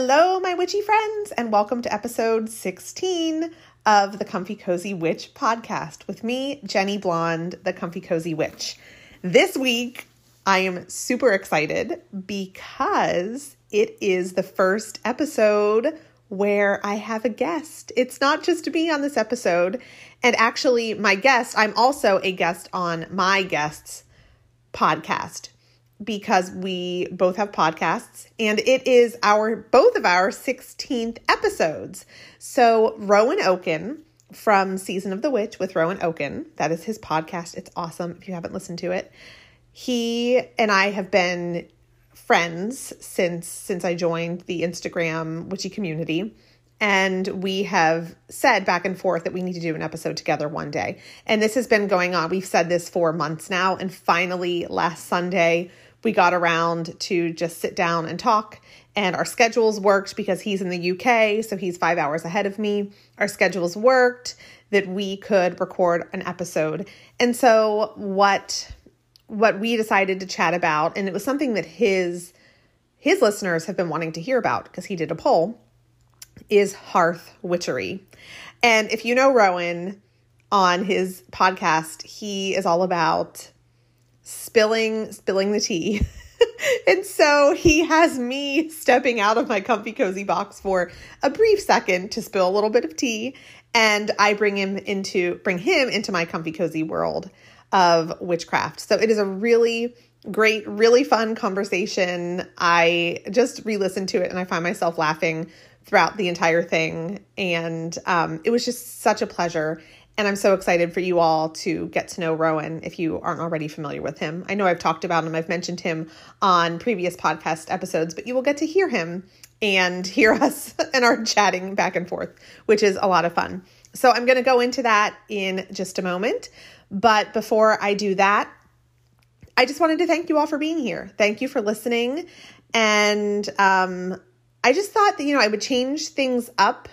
Hello, my witchy friends, and welcome to episode 16 of the Comfy Cozy Witch podcast with me, Jenny Blonde, the Comfy Cozy Witch. This week, I am super excited because it is the first episode where I have a guest. It's not just me on this episode. And actually, my guest, I'm also a guest on my guest's podcast because we both have podcasts and it is our both of our 16th episodes. So Rowan Oken from Season of the Witch with Rowan Oken, that is his podcast. It's awesome if you haven't listened to it. He and I have been friends since since I joined the Instagram witchy community. And we have said back and forth that we need to do an episode together one day. And this has been going on. We've said this for months now. And finally, last Sunday, we got around to just sit down and talk. And our schedules worked because he's in the UK, so he's five hours ahead of me. Our schedules worked that we could record an episode. And so what what we decided to chat about, and it was something that his his listeners have been wanting to hear about because he did a poll, is hearth witchery. And if you know Rowan on his podcast, he is all about spilling spilling the tea. and so he has me stepping out of my comfy cozy box for a brief second to spill a little bit of tea and I bring him into bring him into my comfy cozy world of witchcraft. So it is a really great, really fun conversation. I just re-listened to it and I find myself laughing throughout the entire thing and um, it was just such a pleasure and I'm so excited for you all to get to know Rowan if you aren't already familiar with him. I know I've talked about him, I've mentioned him on previous podcast episodes, but you will get to hear him and hear us and our chatting back and forth, which is a lot of fun. So I'm going to go into that in just a moment. But before I do that, I just wanted to thank you all for being here. Thank you for listening. And um, I just thought that, you know, I would change things up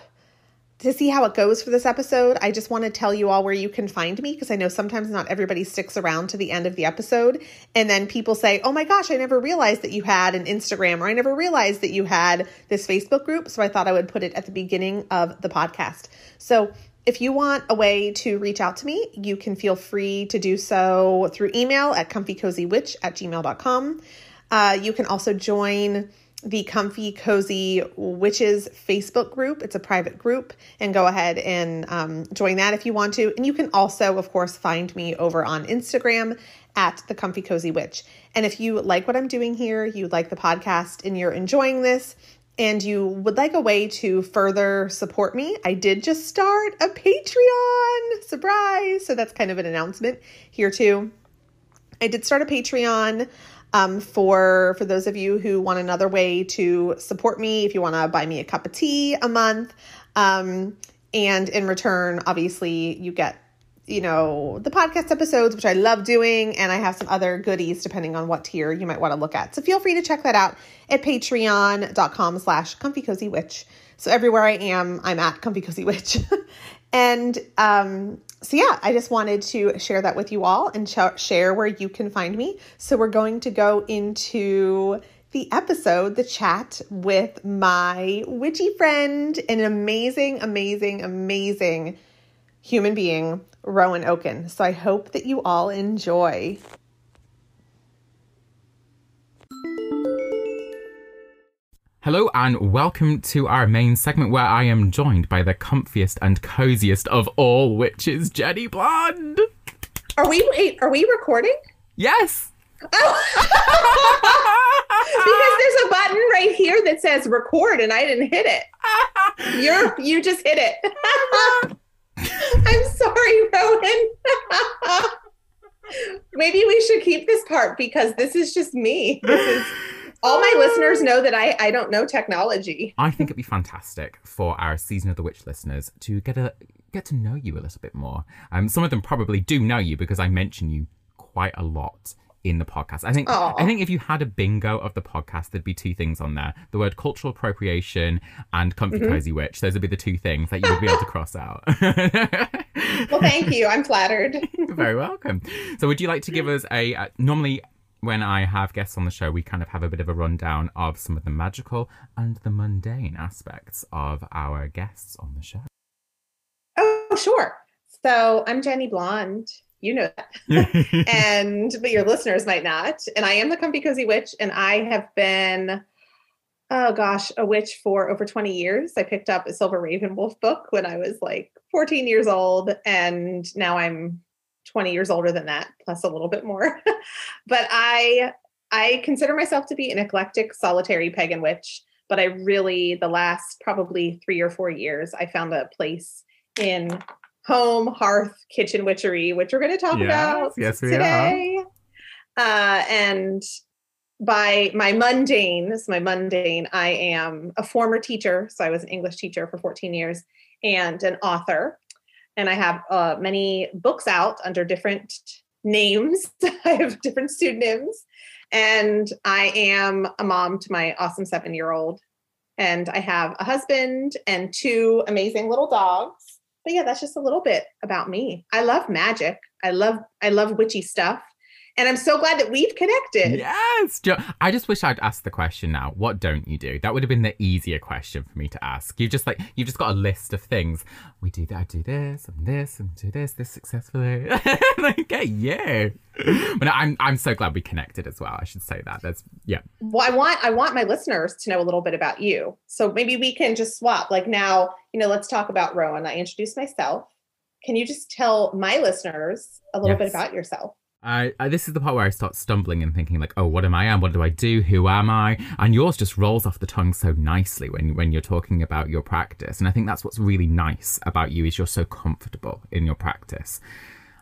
to see how it goes for this episode, I just want to tell you all where you can find me because I know sometimes not everybody sticks around to the end of the episode. And then people say, Oh my gosh, I never realized that you had an Instagram or I never realized that you had this Facebook group. So I thought I would put it at the beginning of the podcast. So if you want a way to reach out to me, you can feel free to do so through email at comfycozywitch at gmail.com. Uh, you can also join the Comfy Cozy Witches Facebook group. It's a private group, and go ahead and um, join that if you want to. And you can also, of course, find me over on Instagram at the Comfy Cozy Witch. And if you like what I'm doing here, you like the podcast, and you're enjoying this, and you would like a way to further support me, I did just start a Patreon. Surprise! So that's kind of an announcement here, too. I did start a Patreon. Um, for for those of you who want another way to support me, if you want to buy me a cup of tea a month, um, and in return, obviously, you get you know the podcast episodes which i love doing and i have some other goodies depending on what tier you might want to look at. So feel free to check that out at patreon.com slash comfy cozy witch. So everywhere i am i'm at comfy cozy witch. And um so yeah, I just wanted to share that with you all and sh- share where you can find me. So we're going to go into the episode, the chat with my witchy friend, an amazing, amazing, amazing human being, Rowan Oken. So I hope that you all enjoy. Hello and welcome to our main segment where I am joined by the comfiest and coziest of all witches, Jenny Blonde. Are we wait, are we recording? Yes. Oh. because there's a button right here that says record and I didn't hit it. You're you just hit it. I'm sorry, Rowan. Maybe we should keep this part because this is just me. This is all my listeners know that I, I don't know technology. I think it'd be fantastic for our season of the witch listeners to get a get to know you a little bit more. Um, some of them probably do know you because I mention you quite a lot in the podcast. I think Aww. I think if you had a bingo of the podcast, there'd be two things on there: the word cultural appropriation and comfy mm-hmm. cozy witch. Those would be the two things that you would be able to cross out. well, thank you. I'm flattered. Very welcome. So, would you like to give us a uh, normally when I have guests on the show, we kind of have a bit of a rundown of some of the magical and the mundane aspects of our guests on the show. Oh, sure. So I'm Jenny Blonde. You know that. and, but your listeners might not. And I am the Comfy Cozy Witch, and I have been oh gosh, a witch for over 20 years. I picked up a Silver RavenWolf book when I was like 14 years old, and now I'm 20 years older than that, plus a little bit more. but I I consider myself to be an eclectic solitary pagan witch, but I really the last probably 3 or 4 years I found a place in home, hearth, kitchen witchery, which we're going to talk yes, about yes, today. Uh, and by my mundane, this is my mundane, I am a former teacher. So I was an English teacher for 14 years and an author. And I have uh, many books out under different names. I have different pseudonyms. And I am a mom to my awesome seven year old. And I have a husband and two amazing little dogs. But yeah, that's just a little bit about me. I love magic. I love I love witchy stuff. And I'm so glad that we've connected. Yes. I just wish I'd asked the question now. What don't you do? That would have been the easier question for me to ask. You've just like you've just got a list of things. We do that, I do this, and this, and do this, this successfully. like, yeah, yeah. But I'm I'm so glad we connected as well. I should say that. That's yeah. Well, I want I want my listeners to know a little bit about you. So maybe we can just swap. Like now, you know, let's talk about Rowan. I introduced myself. Can you just tell my listeners a little yes. bit about yourself? I, I, this is the part where I start stumbling and thinking like, oh, what am I? Am what do I do? Who am I? And yours just rolls off the tongue so nicely when when you're talking about your practice. And I think that's what's really nice about you is you're so comfortable in your practice.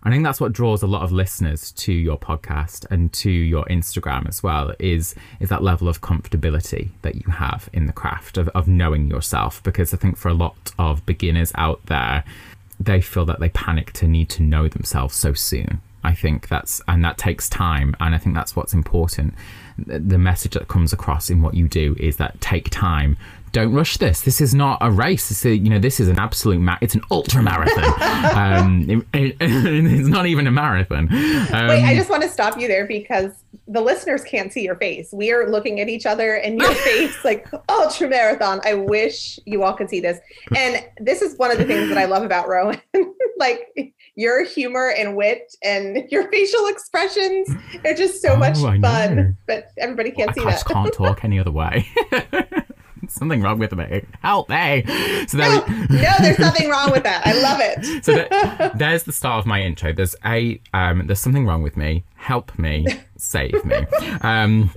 I think that's what draws a lot of listeners to your podcast and to your Instagram as well is is that level of comfortability that you have in the craft of, of knowing yourself. Because I think for a lot of beginners out there, they feel that they panic to need to know themselves so soon I think that's, and that takes time. And I think that's what's important. The message that comes across in what you do is that take time. Don't rush this. This is not a race. This is, you know, this is an absolute, ma- it's an ultra marathon. um, it, it, it's not even a marathon. Um, Wait, I just want to stop you there because the listeners can't see your face. We are looking at each other and your face, like ultra marathon. I wish you all could see this. And this is one of the things that I love about Rowan. like your humor and wit and your facial expressions are just so oh, much fun. But everybody can't well, see that. I that. can't talk any other way. Something wrong with me. Help me. So no, no, there's nothing wrong with that. I love it. so there, there's the start of my intro. There's a um, there's something wrong with me. Help me, save me. Um,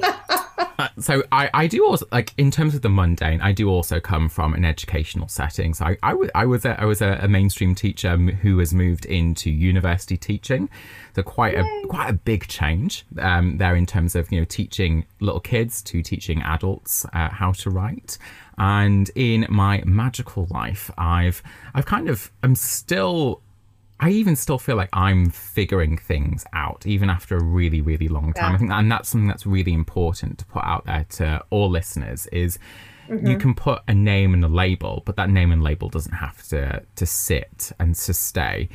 so I, I do also like in terms of the mundane I do also come from an educational setting. So I, I, w- I was a, I was a, a mainstream teacher who has moved into university teaching. So quite Yay. a quite a big change um, there in terms of you know teaching little kids to teaching adults uh, how to write. And in my magical life I've I've kind of I'm still I even still feel like I'm figuring things out, even after a really, really long time. Yeah. I think, that, and that's something that's really important to put out there to all listeners is mm-hmm. you can put a name and a label, but that name and label doesn't have to to sit and to stay.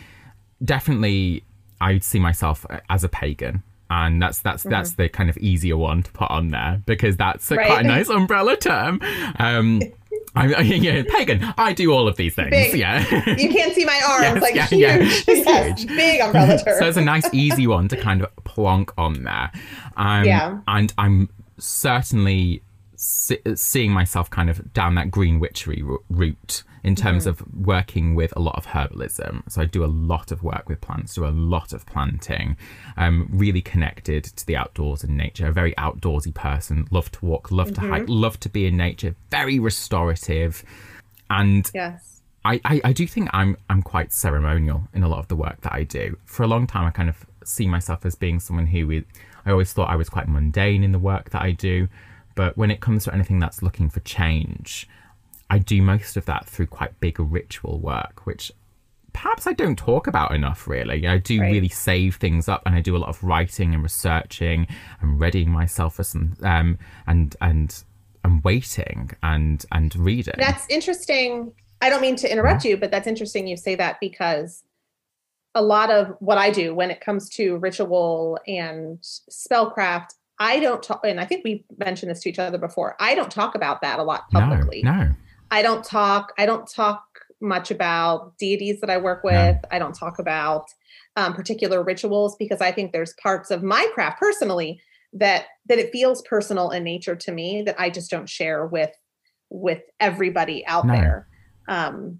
Definitely, I would see myself as a pagan. And that's that's mm-hmm. that's the kind of easier one to put on there because that's a, right. quite a nice umbrella term. Um, I, yeah, pagan. I do all of these things. Big. Yeah. You can't see my arms. Yes, like yeah, huge. Yeah. yes, huge. Big umbrella term. so it's a nice, easy one to kind of plonk on there. Um, yeah. And I'm certainly seeing myself kind of down that green witchery route in terms mm. of working with a lot of herbalism. So I do a lot of work with plants, do a lot of planting, um, really connected to the outdoors and nature. A very outdoorsy person, love to walk, love mm-hmm. to hike, mm-hmm. love to be in nature, very restorative. And yes. I, I, I do think I'm I'm quite ceremonial in a lot of the work that I do. For a long time, I kind of see myself as being someone who I always thought I was quite mundane in the work that I do. But when it comes to anything that's looking for change, I do most of that through quite big ritual work, which perhaps I don't talk about enough really. I do right. really save things up and I do a lot of writing and researching and readying myself for some um and and and waiting and and reading. That's interesting. I don't mean to interrupt you, but that's interesting you say that because a lot of what I do when it comes to ritual and spellcraft, I don't talk, and I think we mentioned this to each other before. I don't talk about that a lot publicly. No, no. I don't talk. I don't talk much about deities that I work with. No. I don't talk about um, particular rituals because I think there's parts of my craft personally that that it feels personal in nature to me that I just don't share with with everybody out no. there. Um,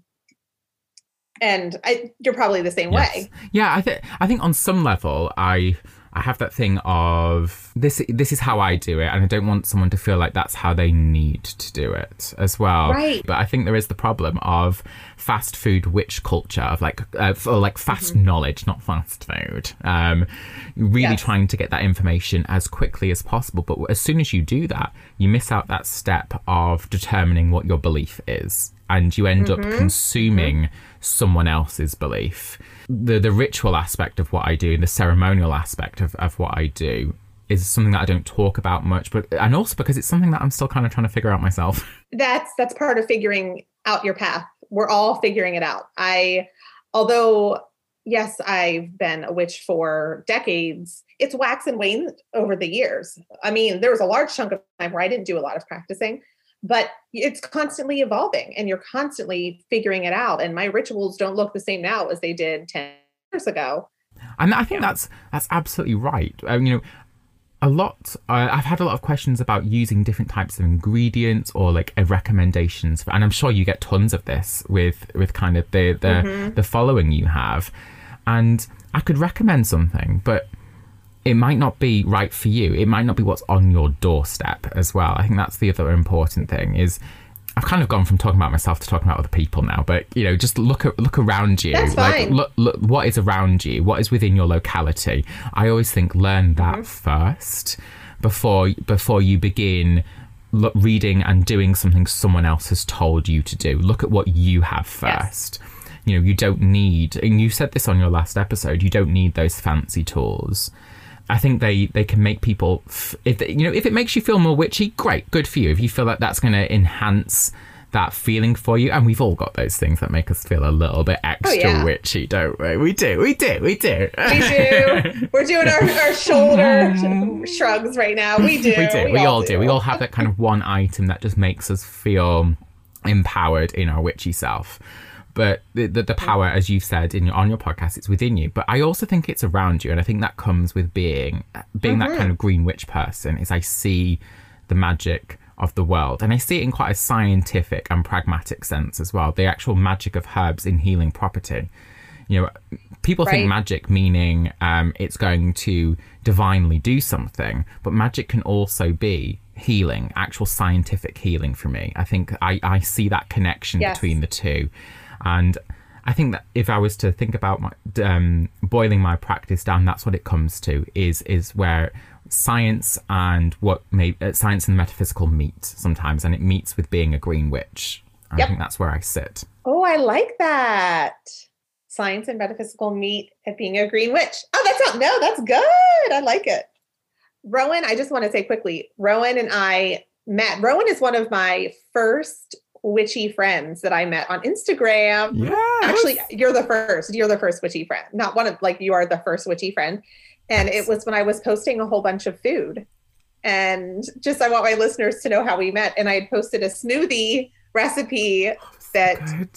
and I, you're probably the same yes. way. Yeah, I think I think on some level, I I have that thing of this this is how I do it and I don't want someone to feel like that's how they need to do it as well. Right. But I think there is the problem of fast food witch culture of like uh, or like fast mm-hmm. knowledge, not fast food. Um, really yes. trying to get that information as quickly as possible. But as soon as you do that, you miss out that step of determining what your belief is and you end mm-hmm. up consuming mm-hmm. Someone else's belief the the ritual aspect of what I do, and the ceremonial aspect of, of what I do is something that I don't talk about much, but and also because it's something that I'm still kind of trying to figure out myself. That's that's part of figuring out your path. We're all figuring it out. I although yes, I've been a witch for decades, it's wax and wane over the years. I mean, there was a large chunk of time where I didn't do a lot of practicing but it's constantly evolving and you're constantly figuring it out and my rituals don't look the same now as they did 10 years ago. And i think that's that's absolutely right. Um, you know a lot uh, i've had a lot of questions about using different types of ingredients or like recommendations and i'm sure you get tons of this with with kind of the the, mm-hmm. the following you have. And i could recommend something but it might not be right for you. It might not be what's on your doorstep as well. I think that's the other important thing is I've kind of gone from talking about myself to talking about other people now, but you know, just look at look around you. That's like look, look what is around you, what is within your locality. I always think learn that mm-hmm. first before before you begin look, reading and doing something someone else has told you to do. Look at what you have first. Yes. You know, you don't need, and you said this on your last episode, you don't need those fancy tools. I think they they can make people f- if they, you know if it makes you feel more witchy, great, good for you. If you feel like that's going to enhance that feeling for you, and we've all got those things that make us feel a little bit oh, extra oh, yeah. witchy, don't we? We do, we do, we do. We do. We're doing our, our shoulder mm. shrugs right now. We do. We do. We, we all, all do. do. We all have that kind of one item that just makes us feel empowered in our witchy self but the, the, the, power as you've said in your, on your podcast it's within you but i also think it's around you and i think that comes with being being mm-hmm. that kind of green witch person is i see the magic of the world and i see it in quite a scientific and pragmatic sense as well the actual magic of herbs in healing property you know people right. think magic meaning um, it's going to divinely do something but magic can also be healing actual scientific healing for me i think i, I see that connection yes. between the two and I think that if I was to think about my, um, boiling my practice down, that's what it comes to is is where science and what may uh, science and metaphysical meet sometimes, and it meets with being a green witch. Yep. I think that's where I sit. Oh, I like that. Science and metaphysical meet at being a green witch. Oh, that's not no, that's good. I like it. Rowan, I just want to say quickly, Rowan and I met. Rowan is one of my first witchy friends that I met on Instagram. Yeah. Actually, you're the first. You're the first witchy friend. Not one of like you are the first witchy friend. And it was when I was posting a whole bunch of food. And just I want my listeners to know how we met. And I had posted a smoothie recipe oh, that good.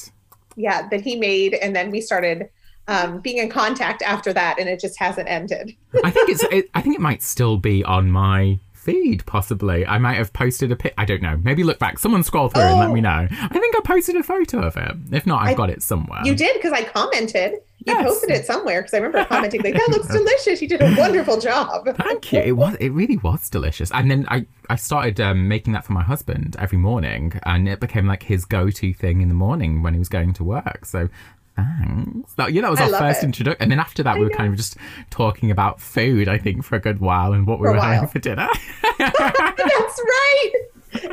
yeah, that he made. And then we started um, being in contact after that, and it just hasn't ended. I think it's. It, I think it might still be on my feed, possibly. I might have posted a pic. I don't know. Maybe look back. Someone scroll through oh. and let me oh. know. I think I posted a photo of it. If not, I've I, got it somewhere. You did because I commented. You yes. posted it somewhere because I remember commenting like that looks delicious. You did a wonderful job. Thank you. It was. It really was delicious. And then I I started um, making that for my husband every morning, and it became like his go to thing in the morning when he was going to work. So thanks. That, yeah, that was I our first introduction. And then after that, I we were know. kind of just talking about food, I think, for a good while and what we for were having for dinner. That's right.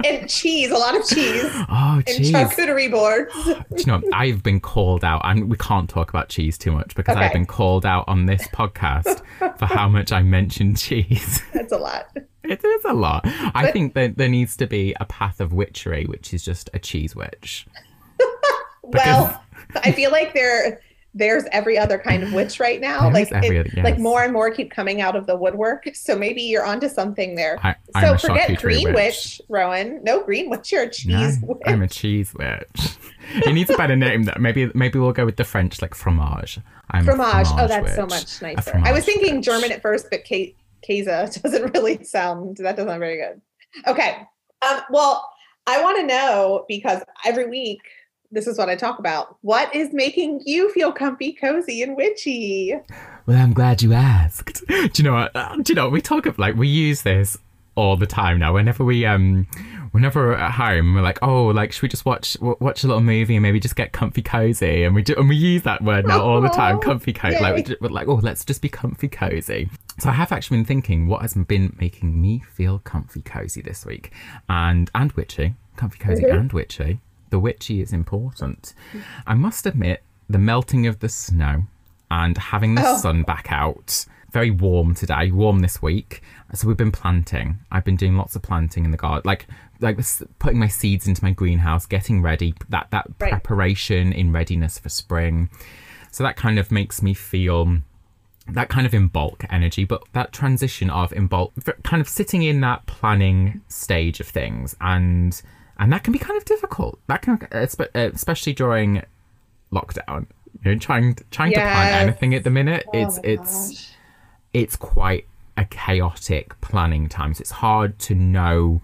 And cheese, a lot of cheese. Oh, cheese. And charcuterie boards. you know, I've been called out, and we can't talk about cheese too much because okay. I've been called out on this podcast for how much I mention cheese. That's a lot. It is a lot. But, I think that there needs to be a path of witchery, which is just a cheese witch. well, I feel like there there's every other kind of witch right now. There like every, it, yes. like more and more keep coming out of the woodwork. So maybe you're onto something there. I, so forget green witch. witch. Rowan. No green witch. You're a cheese no, witch. I'm a cheese witch. it needs a better name. That maybe maybe we'll go with the French like fromage. I'm fromage. fromage oh, that's witch. so much nicer. I was thinking witch. German at first, but Kate Keza doesn't really sound. That doesn't sound very good. Okay. Um, well, I want to know because every week this is what I talk about. What is making you feel comfy, cozy, and witchy? Well, I'm glad you asked. Do you know what? Uh, do you know we talk of like we use this all the time now. Whenever we um, whenever we're at home, we're like, oh, like should we just watch watch a little movie and maybe just get comfy, cozy? And we do, and we use that word now all the time, comfy, cozy. Like we're like, oh, let's just be comfy, cozy. So I have actually been thinking, what has been making me feel comfy, cozy this week, and and witchy, comfy, cozy, mm-hmm. and witchy the witchy is important. I must admit, the melting of the snow and having the oh. sun back out. Very warm today, warm this week. So we've been planting. I've been doing lots of planting in the garden, like like putting my seeds into my greenhouse, getting ready. That that right. preparation in readiness for spring. So that kind of makes me feel that kind of Imbolc energy, but that transition of Imbolc, kind of sitting in that planning stage of things and and that can be kind of difficult. That can, especially during lockdown. You know, trying trying yes. to plan anything at the minute, oh it's it's gosh. it's quite a chaotic planning time. So it's hard to know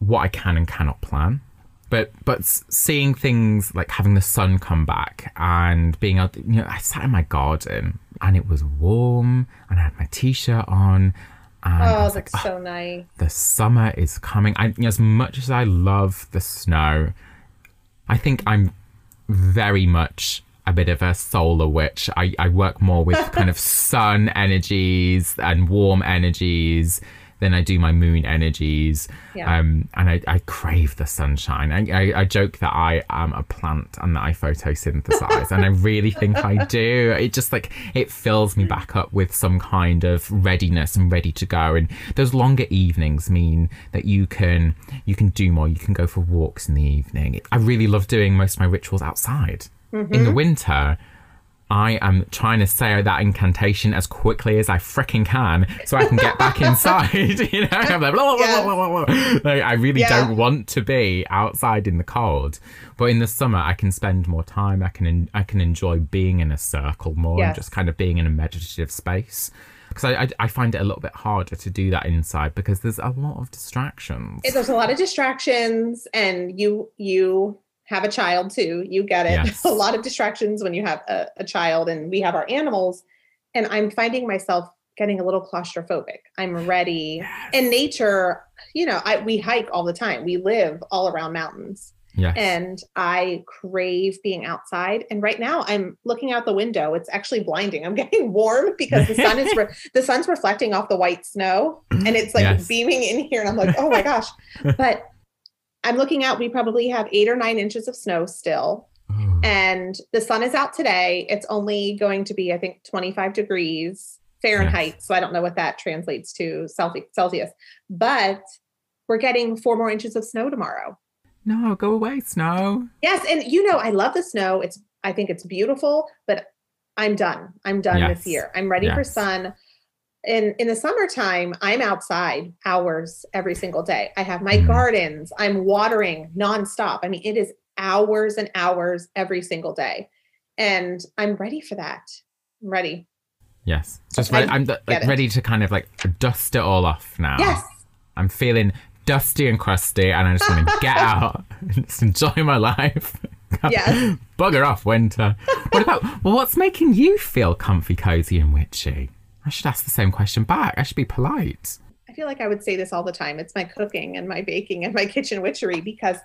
what I can and cannot plan. But but seeing things like having the sun come back and being able, to, you know, I sat in my garden and it was warm and I had my t-shirt on and oh, that's like, so oh, nice. The summer is coming. I, as much as I love the snow, I think I'm very much a bit of a solar witch. I, I work more with kind of sun energies and warm energies then I do my moon energies. Yeah. Um, and I, I crave the sunshine. I, I, I, joke that I am a plant and that I photosynthesize. and I really think I do. It just like, it fills me back up with some kind of readiness and ready to go. And those longer evenings mean that you can, you can do more. You can go for walks in the evening. I really love doing most of my rituals outside. Mm-hmm. In the winter, I am trying to say that incantation as quickly as I freaking can so I can get back inside. you know, I'm like, blah, blah, blah, like, I really yeah. don't want to be outside in the cold, but in the summer I can spend more time. I can I can enjoy being in a circle more yes. and just kind of being in a meditative space. Because I, I, I, find it a little bit harder to do that inside because there's a lot of distractions. There's a lot of distractions, and you you have a child too. You get it. Yes. a lot of distractions when you have a, a, child, and we have our animals. And I'm finding myself getting a little claustrophobic. I'm ready. Yes. In nature, you know, I, we hike all the time. We live all around mountains. Yes. And I crave being outside. And right now I'm looking out the window. It's actually blinding. I'm getting warm because the sun is re- the sun's reflecting off the white snow and it's like yes. beaming in here. And I'm like, oh my gosh. But I'm looking out, we probably have eight or nine inches of snow still. Mm. And the sun is out today. It's only going to be, I think, 25 degrees Fahrenheit. Yes. So I don't know what that translates to Celsius, but we're getting four more inches of snow tomorrow. No, go away, snow. Yes. And you know, I love the snow. It's, I think it's beautiful, but I'm done. I'm done yes. this year. I'm ready yes. for sun in in the summertime i'm outside hours every single day. I have my mm-hmm. gardens. I'm watering nonstop. I mean it is hours and hours every single day. And i'm ready for that. I'm ready. Yes. Just ready, i'm like, ready to kind of like dust it all off now. Yes. I'm feeling dusty and crusty and i just want to get out and just enjoy my life. Yes. Bugger off winter. What about well what's making you feel comfy cozy and witchy I should ask the same question back. I should be polite. I feel like I would say this all the time. It's my cooking and my baking and my kitchen witchery because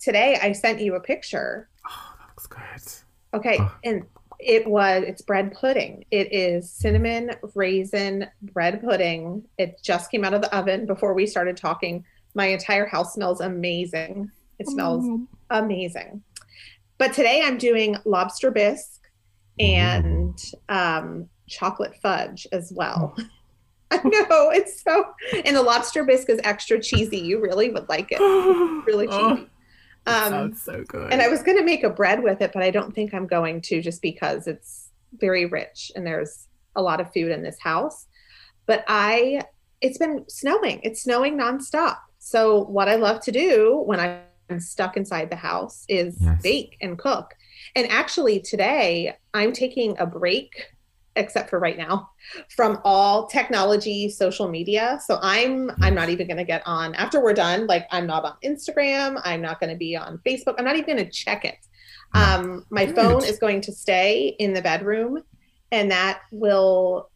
today I sent you a picture. Oh, that looks good. Okay. Oh. And it was it's bread pudding. It is cinnamon raisin bread pudding. It just came out of the oven before we started talking. My entire house smells amazing. It smells oh. amazing. But today I'm doing lobster bisque and um, chocolate fudge as well. I know it's so, and the lobster bisque is extra cheesy. You really would like it, really cheesy. Um, sounds so good. And I was going to make a bread with it, but I don't think I'm going to just because it's very rich and there's a lot of food in this house. But I, it's been snowing. It's snowing nonstop. So what I love to do when I'm stuck inside the house is yes. bake and cook. And actually today I'm taking a break except for right now from all technology social media. So i'm i'm not even going to get on after we're done like i'm not on instagram i'm not going to be on facebook i'm not even going to check it. Um my phone is going to stay in the bedroom and that will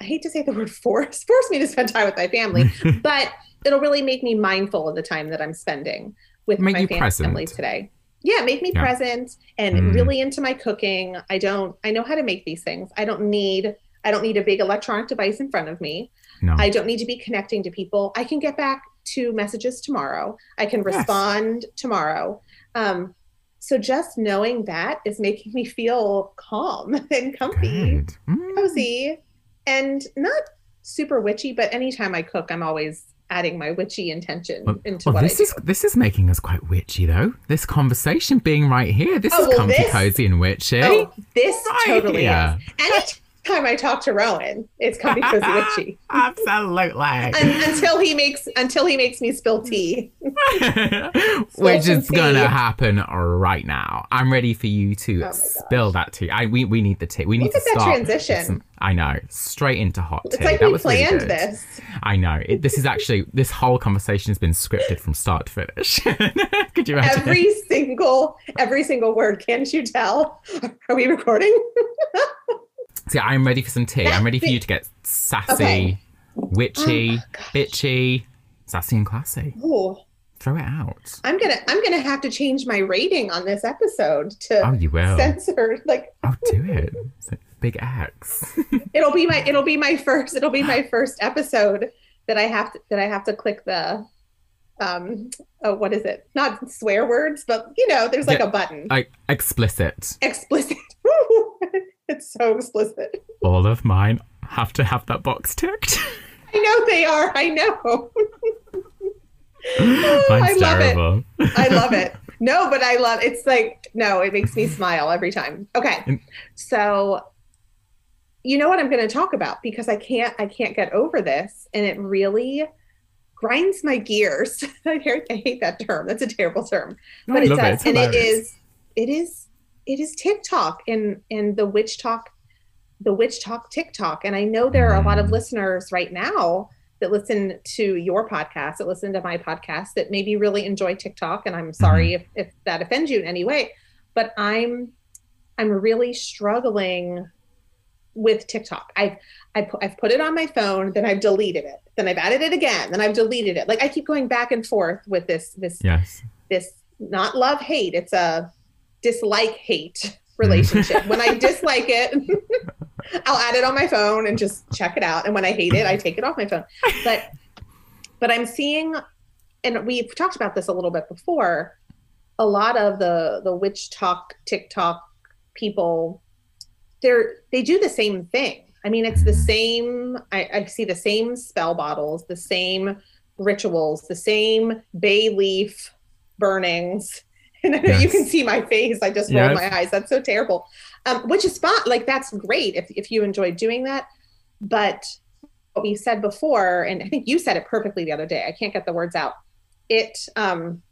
i hate to say the word force force me to spend time with my family but it'll really make me mindful of the time that i'm spending with make my family present. today yeah make me yeah. present and mm. really into my cooking i don't i know how to make these things i don't need i don't need a big electronic device in front of me no. i don't need to be connecting to people i can get back to messages tomorrow i can respond yes. tomorrow um, so just knowing that is making me feel calm and comfy mm. cozy and not super witchy but anytime i cook i'm always adding my witchy intention well, into well, what this is this is making us quite witchy though. This conversation being right here, this oh, is well, comfy, this, cozy, and witchy. Oh, this right totally here. is. Anytime I talk to Rowan, it's comfy, cozy, witchy. Absolutely. until he makes until he makes me spill tea, which is tea. gonna happen right now. I'm ready for you to oh spill that tea. I we, we need the tea. We need Look to start transition. Some, I know, straight into hot tea. It's like that we was planned really this. I know. It, this is actually this whole conversation has been scripted from start to finish. Could you imagine? Every single every single word. Can't you tell? Are we recording? See, I'm ready for some tea. I'm ready for you to get sassy, okay. witchy, oh, bitchy, sassy and classy. Ooh. Throw it out. I'm gonna I'm gonna have to change my rating on this episode to oh, you will. censor like Oh do it big X. it'll be my it'll be my first it'll be my first episode that I have to that I have to click the um oh what is it? Not swear words, but you know, there's like yeah, a button. Like explicit. Explicit. it's so explicit. All of mine have to have that box ticked. I know they are. I know. oh, I love terrible. it. I love it. No, but I love it's like no, it makes me smile every time. Okay. So you know what I'm going to talk about because I can't I can't get over this and it really grinds my gears. I hate that term. That's a terrible term. No, but it does. It. and it is it is it is TikTok and and the WitchTok the WitchTok TikTok and I know there are a lot of mm. listeners right now that listen to your podcast, that listen to my podcast that maybe really enjoy TikTok and I'm sorry mm-hmm. if if that offends you in any way, but I'm I'm really struggling with TikTok. I've I pu- I've put it on my phone, then I've deleted it, then I've added it again, then I've deleted it. Like I keep going back and forth with this this yes this not love hate. It's a dislike hate relationship. when I dislike it, I'll add it on my phone and just check it out. And when I hate it, I take it off my phone. But but I'm seeing, and we've talked about this a little bit before. A lot of the the WitchTok TikTok people they're they do the same thing. I mean, it's the mm-hmm. same. I, I see the same spell bottles, the same rituals, the same bay leaf burnings. And I know yes. you can see my face. I just rolled yes. my eyes. That's so terrible. Um, which is fun. Like that's great if if you enjoy doing that. But what we said before, and I think you said it perfectly the other day. I can't get the words out. It um,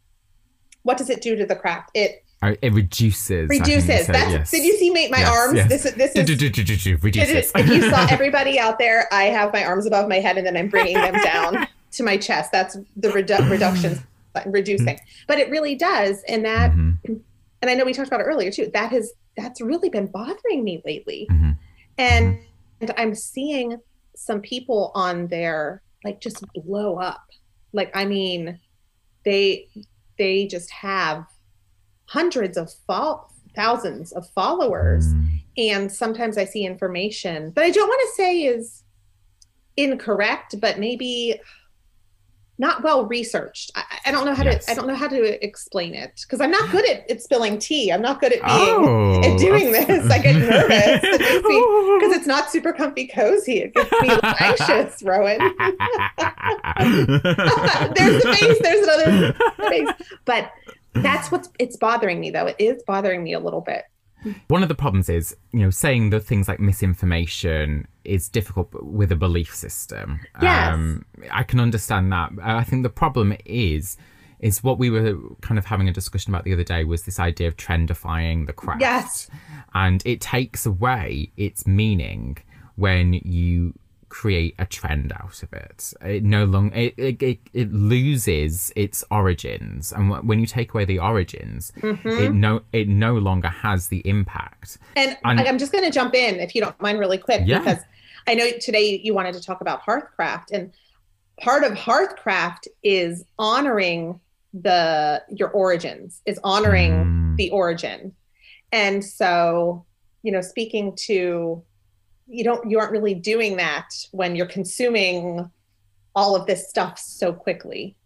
what does it do to the craft? It it reduces. Reduces. That's, yes. Did you see my, my yes, arms? Yes. This, this is reduces. If you saw everybody out there, I have my arms above my head and then I'm bringing them down to my chest. That's the redu- reduction, reducing. But it really does, and that, mm-hmm. and I know we talked about it earlier too. That has that's really been bothering me lately, mm-hmm. and mm-hmm. and I'm seeing some people on there like just blow up. Like I mean, they they just have hundreds of thousands of followers mm. and sometimes i see information that i don't want to say is incorrect but maybe not well researched. I, I, don't know how yes. to I don't know how to explain it because I'm not good at, at spilling tea. I'm not good at being oh. at doing this. I get nervous because it's not super comfy cozy. It gets me anxious, Rowan. there's the face. There's another face. But that's what's it's bothering me though. It is bothering me a little bit. One of the problems is, you know, saying that things like misinformation is difficult with a belief system. Yes. Um, I can understand that. I think the problem is is what we were kind of having a discussion about the other day was this idea of trendifying the craft. Yes. And it takes away its meaning when you create a trend out of it. It no longer it, it, it, it, loses its origins, and when you take away the origins, mm-hmm. it no it no longer has the impact. And, and I'm just going to jump in if you don't mind, really quick, yeah. because I know today you wanted to talk about hearthcraft, and part of hearthcraft is honoring the your origins, is honoring mm. the origin, and so you know, speaking to you don't you aren't really doing that when you're consuming all of this stuff so quickly.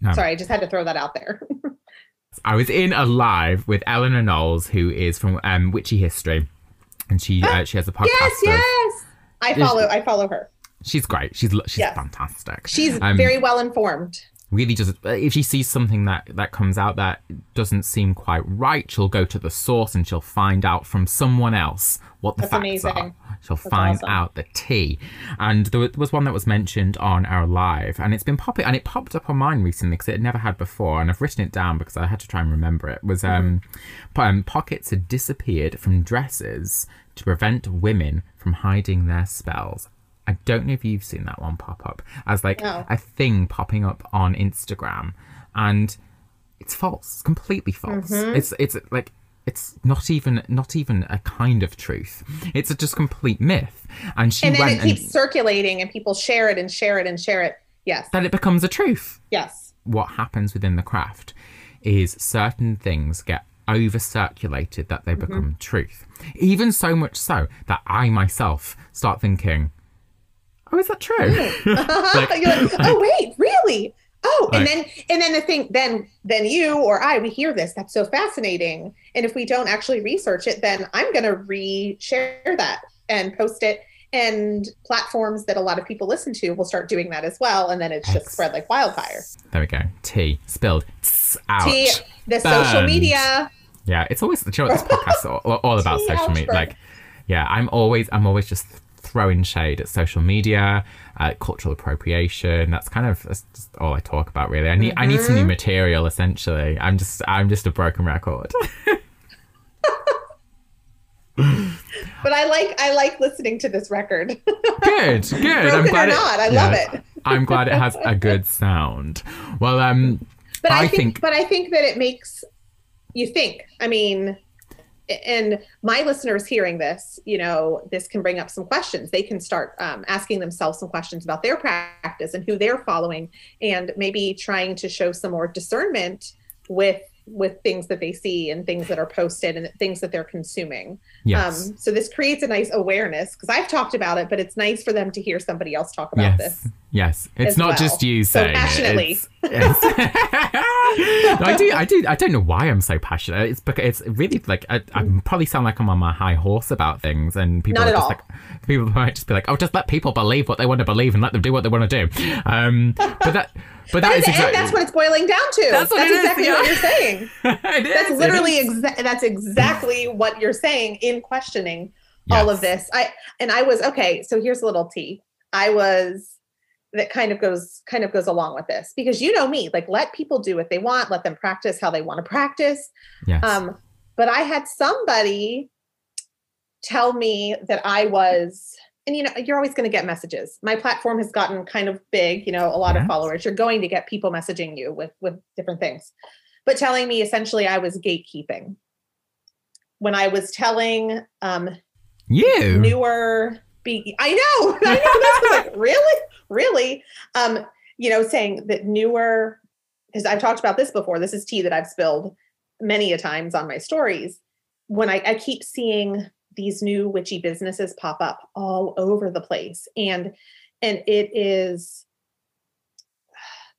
No. Sorry, I just had to throw that out there. I was in a live with Eleanor Knowles, who is from um, Witchy History, and she uh, she has a podcast. Yes, yes, I follow. I follow her. She's great. She's she's yes. fantastic. She's um, very well informed really just if she sees something that that comes out that doesn't seem quite right she'll go to the source and she'll find out from someone else what the That's facts amazing. are she'll That's find awesome. out the tea and there was one that was mentioned on our live and it's been popping and it popped up on mine recently because it never had before and i've written it down because i had to try and remember it, was um, mm-hmm. um pockets had disappeared from dresses to prevent women from hiding their spells I don't know if you've seen that one pop up as like no. a thing popping up on Instagram, and it's false. It's completely false. Mm-hmm. It's it's like it's not even not even a kind of truth. It's a just complete myth. And she and then it keeps and, circulating, and people share it and share it and share it. Yes, that it becomes a truth. Yes. What happens within the craft is certain things get over circulated that they mm-hmm. become truth. Even so much so that I myself start thinking, oh, is that true? like, like, oh, wait, really? Oh, and then and then the thing then then you or I we hear this that's so fascinating and if we don't actually research it then I'm going to re-share that and post it and platforms that a lot of people listen to will start doing that as well and then it's just spread like wildfire. There we go. Tea spilled. Tss, out. Tea the Burned. social media. Yeah, it's always the you know, this podcast all, all about social media like yeah, I'm always I'm always just throwing shade at social media, uh, cultural appropriation. That's kind of that's all I talk about, really. I need mm-hmm. I need some new mm-hmm. material. Essentially, I'm just I'm just a broken record. but I like I like listening to this record. good, good. I'm glad it, not. I yeah, love it. I'm glad it has a good sound. Well, um, but I, I think, think, but I think that it makes you think. I mean, and my listeners hearing this, you know, this can bring up some questions. They can start um, asking themselves some questions about their practice and who they're following, and maybe trying to show some more discernment with with things that they see and things that are posted and things that they're consuming. Yes. Um, so this creates a nice awareness because I've talked about it, but it's nice for them to hear somebody else talk about yes. this. Yes, it's not well. just you saying so passionately. It. It's, no, I do, I do, I don't know why I'm so passionate. It's because it's really like I, I probably sound like I'm on my high horse about things, and people just all. like people might just be like, "Oh, just let people believe what they want to believe and let them do what they want to do." Um, but that but that is exactly, that's what it's boiling down to. That's, that's exactly is, what you're saying. that's is, literally exa- that's exactly what you're saying in questioning yes. all of this. I and I was okay. So here's a little tea. I was that kind of goes kind of goes along with this because you know me, like let people do what they want, let them practice how they want to practice. Yes. Um, but I had somebody tell me that I was and you know you're always going to get messages. My platform has gotten kind of big you know a lot yes. of followers. You're going to get people messaging you with with different things. But telling me essentially i was gatekeeping. When i was telling um you? newer be i know i know like really? Really? Um you know saying that newer because i've talked about this before this is tea that i've spilled many a times on my stories. When I, I keep seeing these new witchy businesses pop up all over the place and and it is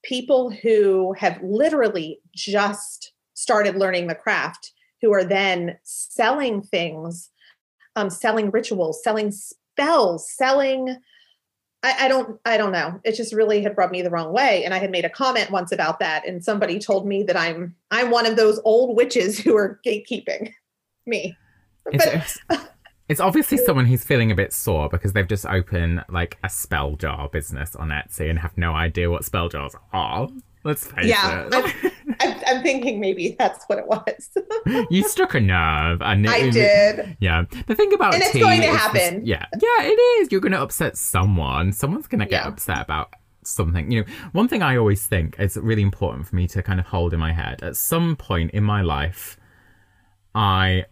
people who have literally just started learning the craft who are then selling things um, selling rituals selling spells selling I, I, don't I don't know. It just really had rubbed me the wrong way. And I had made a comment once about that. And somebody told me that I'm I'm one of those old witches who are gatekeeping me. It's, but, it's, obviously someone who's feeling a bit sore because they've just opened like a spell jar business on Etsy and have no idea what spell jars are. Let's face yeah, it. I'm, I'm, thinking maybe that's what it was. you struck a nerve. And I did. Yeah. The thing about and it's going to happen. Just, yeah. Yeah, it is. You're going to upset someone. Someone's going to get yeah. upset about something. You know, one thing I always think is really important for me to kind of hold in my head. At some point in my life, I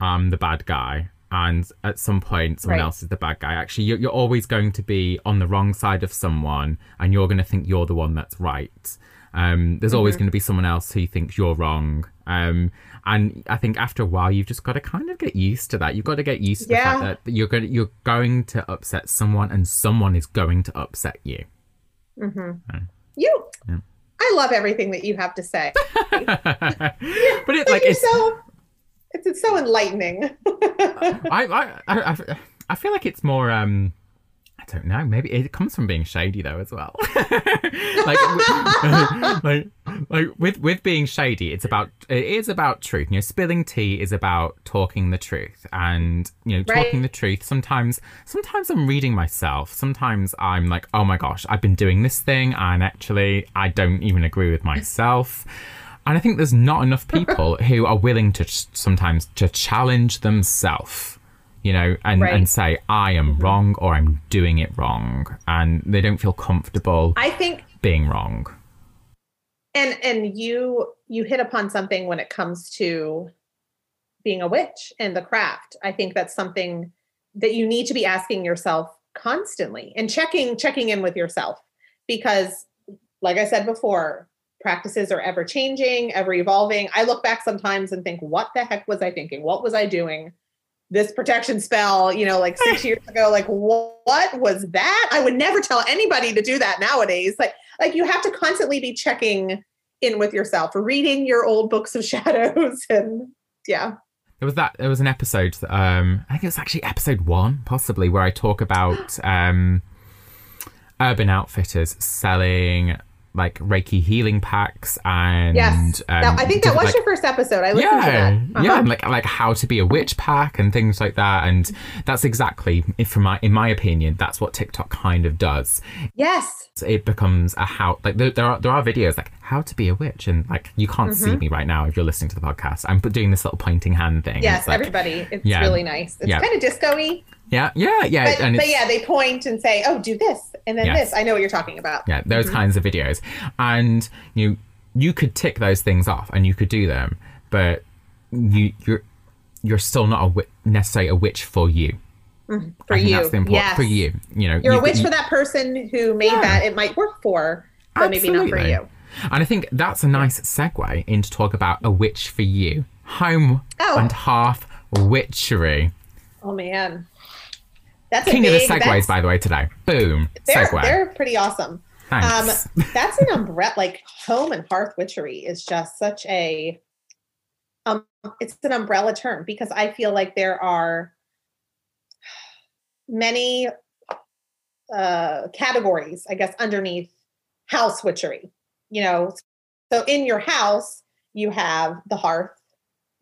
am the bad guy and at some point someone right. else is the bad guy. Actually, you're, you're, always going to be on the wrong side of someone, and you're going to think you're the one that's right. Um, there's mm-hmm. always going to be someone else who thinks you're wrong. Um, and I think after a while, you've just got to kind of get used to that. You've got to get used to yeah. the fact that you're going to, you're going to upset someone, and someone is going to upset you. Mm-hmm. you. Yeah. I love everything that you have to say. but it like it's so it's, it's so enlightening. I, I, I, I feel like it's more. um I don't know. Maybe it comes from being shady though as well. like, like, like with with being shady, it's about it is about truth. You know, spilling tea is about talking the truth, and you know, right. talking the truth. Sometimes, sometimes I'm reading myself. Sometimes I'm like, oh my gosh, I've been doing this thing, and actually, I don't even agree with myself. And I think there's not enough people who are willing to sometimes to challenge themselves, you know, and, right. and say, I am mm-hmm. wrong or I'm doing it wrong. And they don't feel comfortable I think being wrong. And and you you hit upon something when it comes to being a witch and the craft. I think that's something that you need to be asking yourself constantly and checking checking in with yourself because like I said before, practices are ever changing, ever evolving. I look back sometimes and think, what the heck was I thinking? What was I doing? This protection spell, you know, like six years ago, like what was that? I would never tell anybody to do that nowadays. Like, like you have to constantly be checking in with yourself, reading your old books of shadows, and yeah. It was that. It was an episode. Um, I think it was actually episode one, possibly, where I talk about um, Urban Outfitters selling like Reiki healing packs and yes, um, that, I think that was like, your first episode. I listened yeah, to that. Uh-huh. Yeah, and like like how to be a witch pack and things like that. And that's exactly, from my in my opinion, that's what TikTok kind of does. Yes, it becomes a how like there, there are there are videos like how to be a witch and like you can't mm-hmm. see me right now if you're listening to the podcast. I'm doing this little pointing hand thing. Yes, like, everybody. It's yeah, really nice. It's yeah. kind of disco-y. Yeah, yeah, yeah. But, but, yeah, they point and say, "Oh, do this," and then yes. this. I know what you're talking about. Yeah, those mm-hmm. kinds of videos, and you you could tick those things off and you could do them, but you you're you're still not a necessarily a witch for you. Mm-hmm. For you, that's important yes. for you. You know, you're you, a witch you, for that person who made yeah. that. It might work for, but Absolutely. maybe not for you. And I think that's a nice segue into talk about a witch for you, home oh. and hearth witchery. Oh man. That's king big, of the segues, by the way, today. Boom. They're, segue. they're pretty awesome. Thanks. Um, that's an umbrella. Like home and hearth witchery is just such a. Um, it's an umbrella term because I feel like there are many uh, categories, I guess, underneath house witchery. You know, so in your house you have the hearth,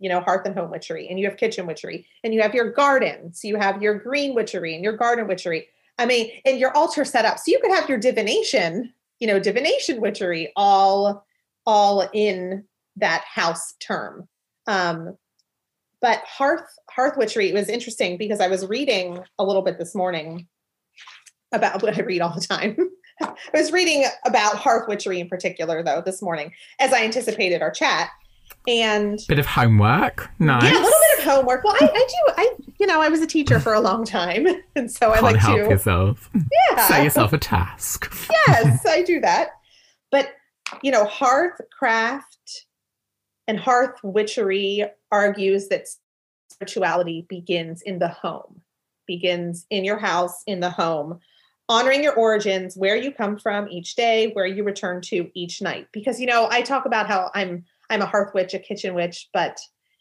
you know, hearth and home witchery, and you have kitchen witchery, and you have your garden. So you have your green witchery and your garden witchery. I mean, and your altar set up. So you could have your divination, you know, divination witchery all all in that house term. Um, but hearth hearth witchery was interesting because I was reading a little bit this morning about what I read all the time. I was reading about hearth witchery in particular, though, this morning as I anticipated our chat and a bit of homework. Nice. Yeah a little bit of homework. Well I, I do i you know i was a teacher for a long time and so Can't i like help to yourself. Yeah. Set yourself a task. Yes i do that. But you know hearth craft and hearth witchery argues that spirituality begins in the home begins in your house in the home honoring your origins where you come from each day where you return to each night. Because you know i talk about how i'm I'm a hearth witch, a kitchen witch, but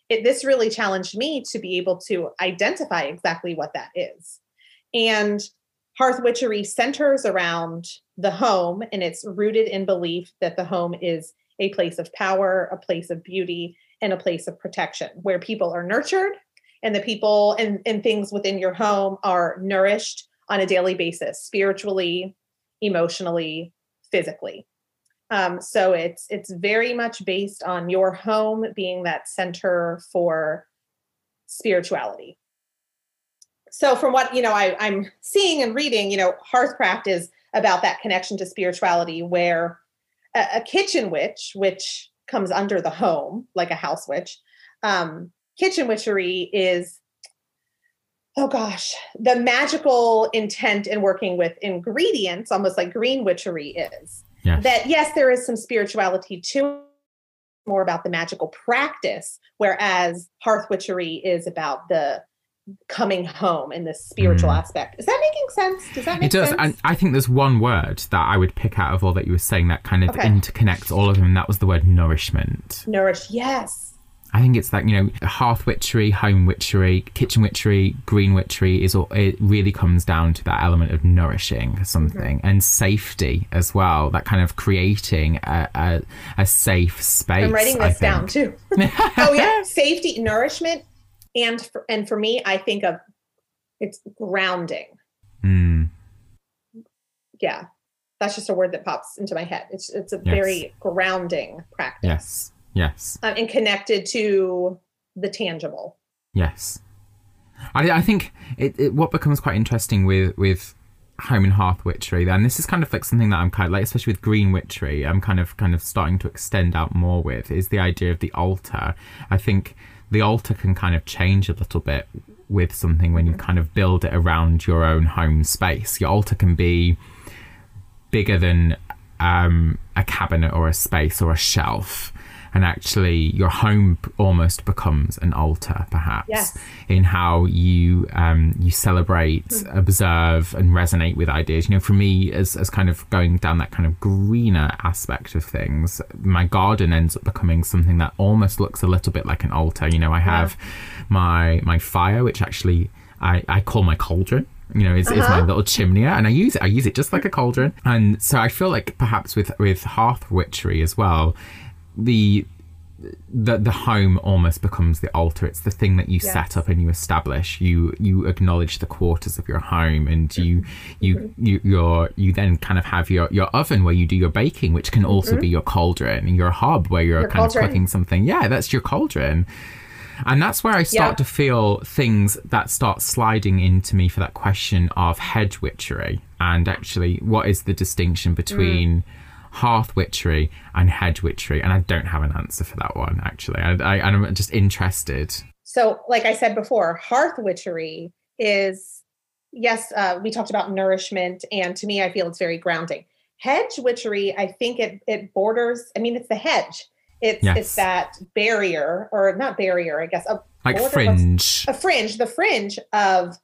it, this really challenged me to be able to identify exactly what that is. And hearth witchery centers around the home and it's rooted in belief that the home is a place of power, a place of beauty, and a place of protection where people are nurtured and the people and, and things within your home are nourished on a daily basis, spiritually, emotionally, physically. Um, so it's it's very much based on your home being that center for spirituality. So from what you know, I, I'm seeing and reading, you know, Hearthcraft is about that connection to spirituality, where a, a kitchen witch, which comes under the home, like a house witch, um, kitchen witchery is oh gosh, the magical intent in working with ingredients, almost like green witchery is. Yes. That yes, there is some spirituality to more about the magical practice, whereas hearth witchery is about the coming home and the spiritual mm. aspect. Is that making sense? Does that make sense? It does. And I think there's one word that I would pick out of all that you were saying that kind of okay. interconnects all of them, and that was the word nourishment. Nourish, yes. I think it's like, you know, hearth witchery, home witchery, kitchen witchery, green witchery is all, it really comes down to that element of nourishing something mm-hmm. and safety as well, that kind of creating a, a, a safe space. I'm writing this down too. oh yeah, safety, nourishment. And for, and for me, I think of it's grounding. Mm. Yeah. That's just a word that pops into my head. It's it's a yes. very grounding practice. Yes Yes. Um, and connected to the tangible. Yes. I, I think it, it, what becomes quite interesting with with home and hearth witchery and this is kind of like something that i'm kind of like especially with green witchery i'm kind of kind of starting to extend out more with is the idea of the altar i think the altar can kind of change a little bit with something when you kind of build it around your own home space your altar can be bigger than um, a cabinet or a space or a shelf and actually your home almost becomes an altar perhaps yes. in how you um, you celebrate mm-hmm. observe and resonate with ideas you know for me as, as kind of going down that kind of greener aspect of things my garden ends up becoming something that almost looks a little bit like an altar you know i have yeah. my my fire which actually I, I call my cauldron you know, is, uh-huh. is my little chimney, and I use it. I use it just like a cauldron, and so I feel like perhaps with with hearth witchery as well, the the the home almost becomes the altar. It's the thing that you yes. set up and you establish. You you acknowledge the quarters of your home, and you you mm-hmm. you your you then kind of have your your oven where you do your baking, which can also mm-hmm. be your cauldron, and your hob where you're your kind cauldron. of cooking something. Yeah, that's your cauldron. And that's where I start yeah. to feel things that start sliding into me for that question of hedge witchery and actually what is the distinction between mm hearth witchery and hedge witchery and i don't have an answer for that one actually. I, I, i'm just interested. So like i said before hearth witchery is yes uh, we talked about nourishment and to me i feel it's very grounding. Hedge witchery i think it it borders i mean it's the hedge. It's yes. it's that barrier or not barrier i guess a like fringe. A fringe the fringe of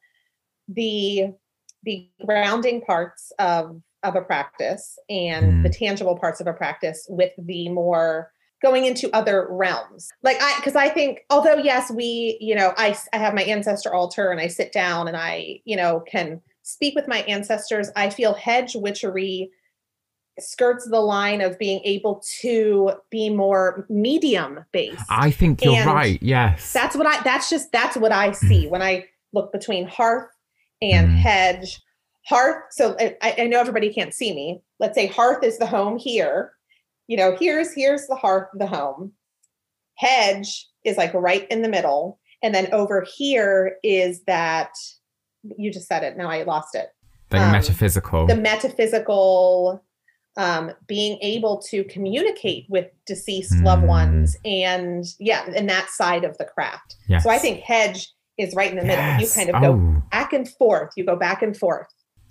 the the grounding parts of of a practice and mm. the tangible parts of a practice with the more going into other realms like i because i think although yes we you know i i have my ancestor altar and i sit down and i you know can speak with my ancestors i feel hedge witchery skirts the line of being able to be more medium based i think you're and right yes that's what i that's just that's what i see mm. when i look between hearth and mm. hedge hearth so I, I, know everybody can't see me. Let's say hearth is the home here. You know here's here's the hearth the home. Hedge is like right in the middle. And then over here is that you just said it. Now i lost it. The um, metaphysical. the metaphysical um, being able to communicate with deceased mm. loved ones and yeah and that side of the craft. Yes. so i think hedge is right in the middle. You kind of go oh. back and forth. You go back and forth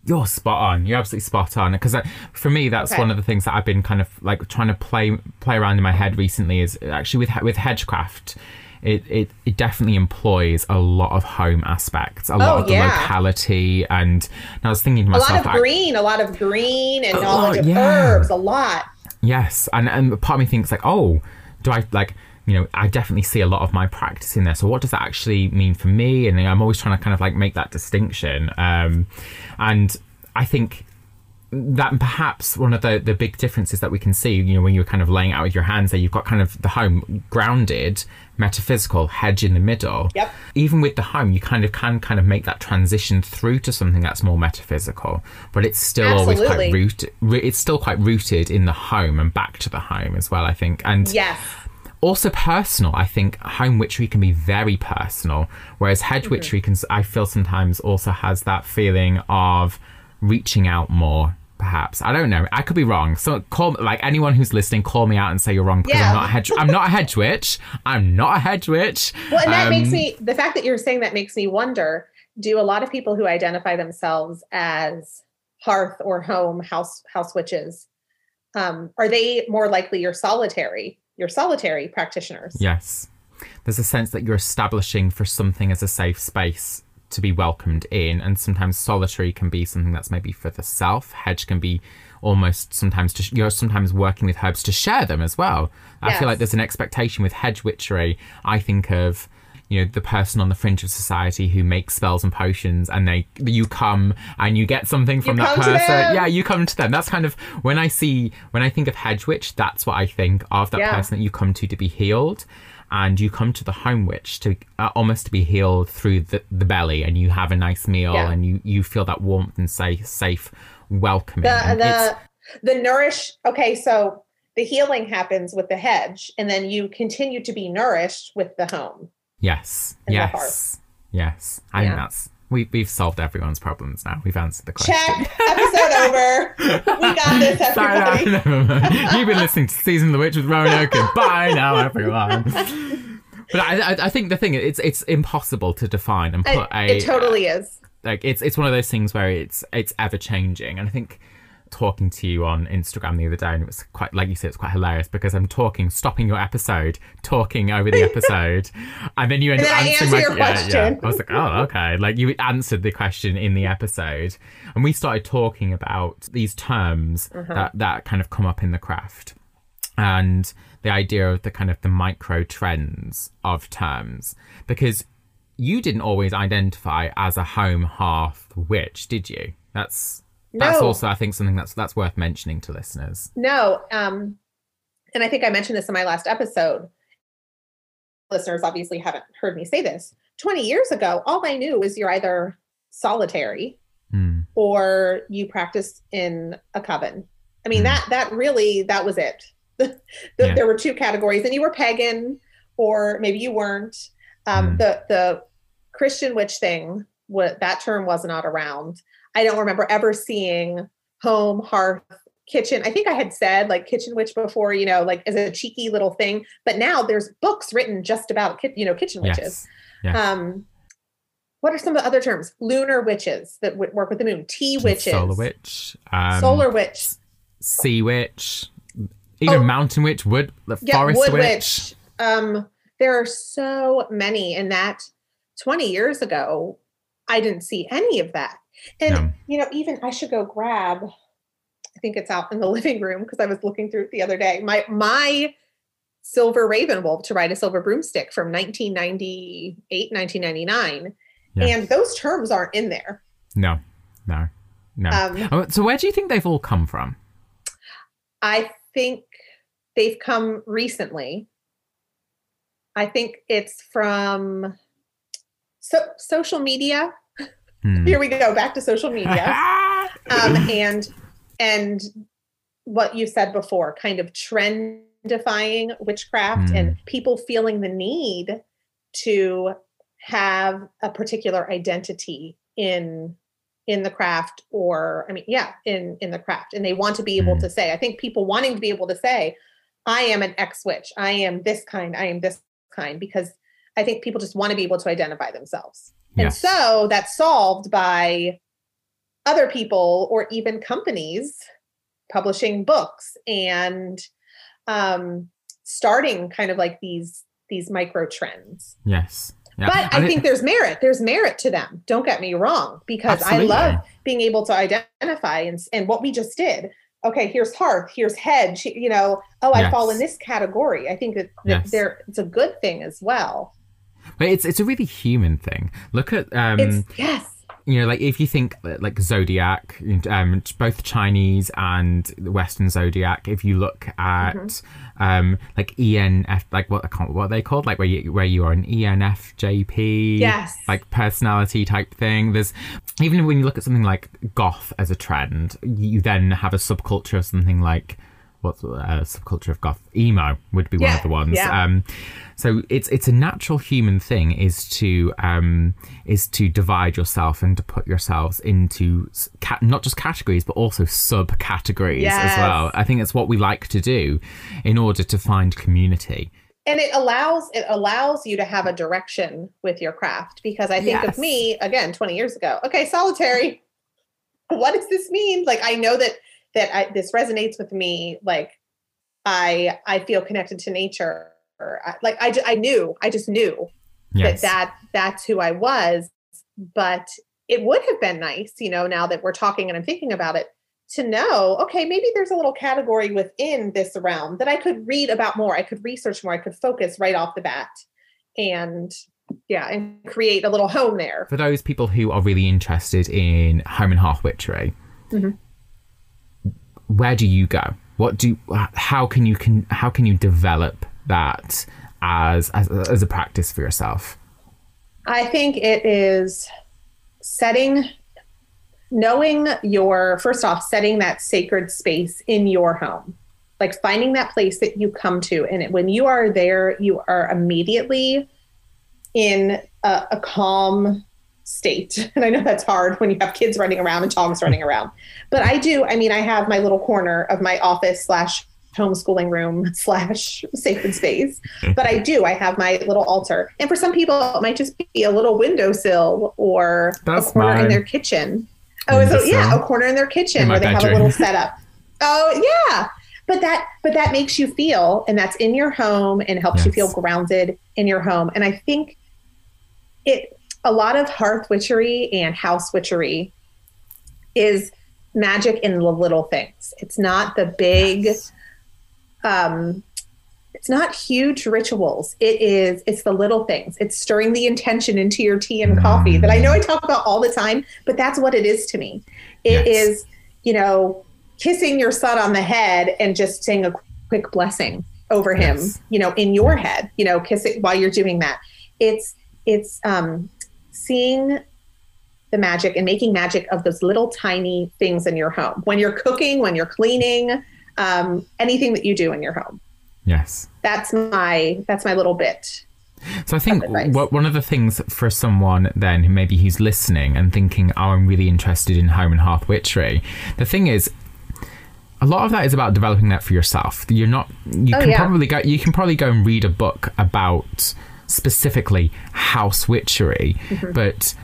you're spot on. You're absolutely spot on. Because for me, that's okay. one of the things that I've been kind of like trying to play play around in my head recently. Is actually with with hedgecraft. It, it, it definitely employs a lot of home aspects, a oh, lot oh, of the locality, and, and, I was thinking to myself, a lot of green, a lot of green, and oh, knowledge of yeah. herbs, a lot. Yes, and and part of me thinks like, oh, do I like you know, I definitely see a lot of my practice in there. So what does that actually mean for me? And I'm always trying to kind of like make that distinction. Um, and I think that perhaps one of the, the big differences that we can see, you know, when you're kind of laying out with your hands there, you've got kind of the home grounded, metaphysical, hedge in the middle. Yep. Even with the home, you kind of can kind of make that transition through to something that's more metaphysical, but it's still Absolutely. always quite rooted. It's still quite rooted in the home and back to the home as well. I think, and Yes. Also personal. I think home witchery can be very personal, whereas hedge Mm-hmm. witchery can. I feel sometimes also has that feeling of reaching out more. Perhaps I don't know. I could be wrong. So call like anyone who's listening, call me out and say you're wrong because Yeah. I'm not a hedge. I'm not a hedge witch. I'm not a hedge witch. Well, and that Um, makes me the fact that you're saying that makes me wonder: Do a lot of people who identify themselves as hearth or home house house witches um, are they more likely your solitary your solitary practitioners? Yes. There's a sense that you're establishing for something as a safe space to be welcomed in. And sometimes solitary can be something that's maybe for the self. Hedge can be almost sometimes to, you're sometimes working with herbs to share them as well. I Yes. feel like there's an expectation with hedge witchery. I think of you know the person on the fringe of society who makes spells and potions and they you come and you get something from You that person yeah you come to them that's kind of when i see when i think of hedge witch that's what i think of that Yeah. person that you come to to be healed and you come to the home witch to uh, almost to be healed through the, the belly and you have a nice meal Yeah. and you you feel that warmth and safe safe welcoming The the the nourish. Okay, so the healing happens with the hedge, and then you continue to be nourished with the home. Yes yes yes i Yeah. think that's we, we've solved everyone's problems now we've answered the question Check. Episode over. We got this, Sorry, everybody. no, never mind. You've been listening to Season of the Witch with Roanoke. Bye now, everyone. But I, I, I think the thing it's it's impossible to define and It, put a it totally uh, is. like it's it's one of those things where it's it's ever changing and i think talking to you on instagram the other day and it was quite like you said it's quite hilarious because i'm talking stopping your episode talking over the episode and then you end up answering answer my your yeah, question. yeah. i was like oh okay like you answered the question in the episode and we started talking about these terms Uh-huh. that that kind of come up in the craft and the idea of the kind of the micro trends of terms because you didn't always identify as a home hearth witch did you that's that's also i think something that's that's worth mentioning to listeners No, um, and I think I mentioned this in my last episode. Listeners obviously haven't heard me say this. 20 years ago, all I knew was you're either solitary Hmm. or you practice in a coven. I mean, Hmm. that that really that was it. The- Yeah. There were two categories, and you were pagan, or maybe you weren't. Um, Hmm. The the Christian witch thing, what that term was not around. I don't remember ever seeing home, hearth, kitchen. I think I had said like kitchen witch before, you know, like as a cheeky little thing. But now there's books written just about you know kitchen witches. yes Um, what are some of the other terms? Lunar witches that w- work with the moon. Tea witches. solar witch um, Solar witch. sea witch even Oh. mountain witch wood the Yeah, forest wood witch. witch. Um, there are so many, and that 20 years ago, I didn't see any of that. And No. you know, even I should go grab. I think it's out in the living room because I was looking through it the other day. My my Silver RavenWolf to ride a silver broomstick from 1998, 1999, Yeah. and those terms aren't in there. no no no Um, Oh, so where do you think they've all come from I think they've come recently. I think it's from so social media. Hmm. Here we go back to social media. um, and and what you said before, kind of trendifying witchcraft Hmm. and people feeling the need to have a particular identity in in the craft or i mean yeah in in the craft and they want to be able Hmm. to say i think people wanting to be able to say i am an x witch i am this kind i am this kind because i think people just want to be able to identify themselves and so that's solved by other people or even companies publishing books and um, starting kind of like these these micro trends. yes yeah. But I it- think there's merit. There's merit to them. Don't get me wrong, because Absolutely. I love being able to identify and and what we just did. Okay, here's hearth, here's hedge. You know, oh, I fall in this category. I think that, that Yes. there it's a good thing as well. But it's it's a really human thing look at um It's yes, you know, like if you think like zodiac, um, both Chinese and the Western zodiac. If you look at mm-hmm. um, like ENF, like what I can't what are they called, like where you where you are an ENFJP, yes, like personality type thing. There's even when you look at something like goth as a trend, you then have a subculture of something like what's a uh, subculture of goth emo would be yeah, one of the ones. Yeah. Um, so it's it's a natural human thing is to um, is to divide yourself and to put yourselves into ca- not just categories but also subcategories yes. as well. I think it's what we like to do in order to find community. And it allows it allows you to have a direction with your craft because I think yes. of me again 20 years ago. Okay, solitary. What does this mean? Like I know that that I, this resonates with me. Like I I feel connected to nature like I, I knew i just knew yes. that that that's who i was but it would have been nice you know now that we're talking and i'm thinking about it to know okay maybe there's a little category within this realm that i could read about more i could research more i could focus right off the bat and yeah and create a little home there for those people who are really interested in home and hearth witchery mm-hmm. Where do you go what do how can you can how can you develop that as, as as a practice for yourself? I think it is setting knowing your first off setting that sacred space in your home like finding that place that you come to and when you are there you are immediately in a, a, calm state and i know that's hard when you have kids running around and dogs running around but i do i mean i have my little corner of my office slash homeschooling room slash sacred space. But I do. I have my little altar. And for some people, it might just be a little windowsill or That's a corner mine. in their kitchen. Oh, it, yeah, a corner in their kitchen in where they bedroom. have a little setup. Oh, yeah. But that but that makes you feel and that's in your home and helps yes. you feel grounded in your home. And I think it a lot of hearth witchery and house witchery is magic in the little things. It's not the big yes um, it's not huge rituals. It is, it's the little things. It's stirring the intention into your tea and coffee that I know I talk about all the time, but that's what it is to me. It yes. is, you know, kissing your son on the head and just saying a quick blessing over him, you know, in your head, you know, kissing while you're doing that. It's, it's, um, seeing the magic and making magic of those little tiny things in your home. When you're cooking, when you're cleaning, um, anything that you do in your home. Yes. That's my that's my little bit. So I think what, one of the things for someone then who maybe who's listening and thinking, "Oh, I'm really interested in home and hearth witchery." The thing is, a lot of that is about developing that for yourself. You're not. You oh, can yeah. probably go. You can probably go and read a book about specifically house witchery, mm-hmm. but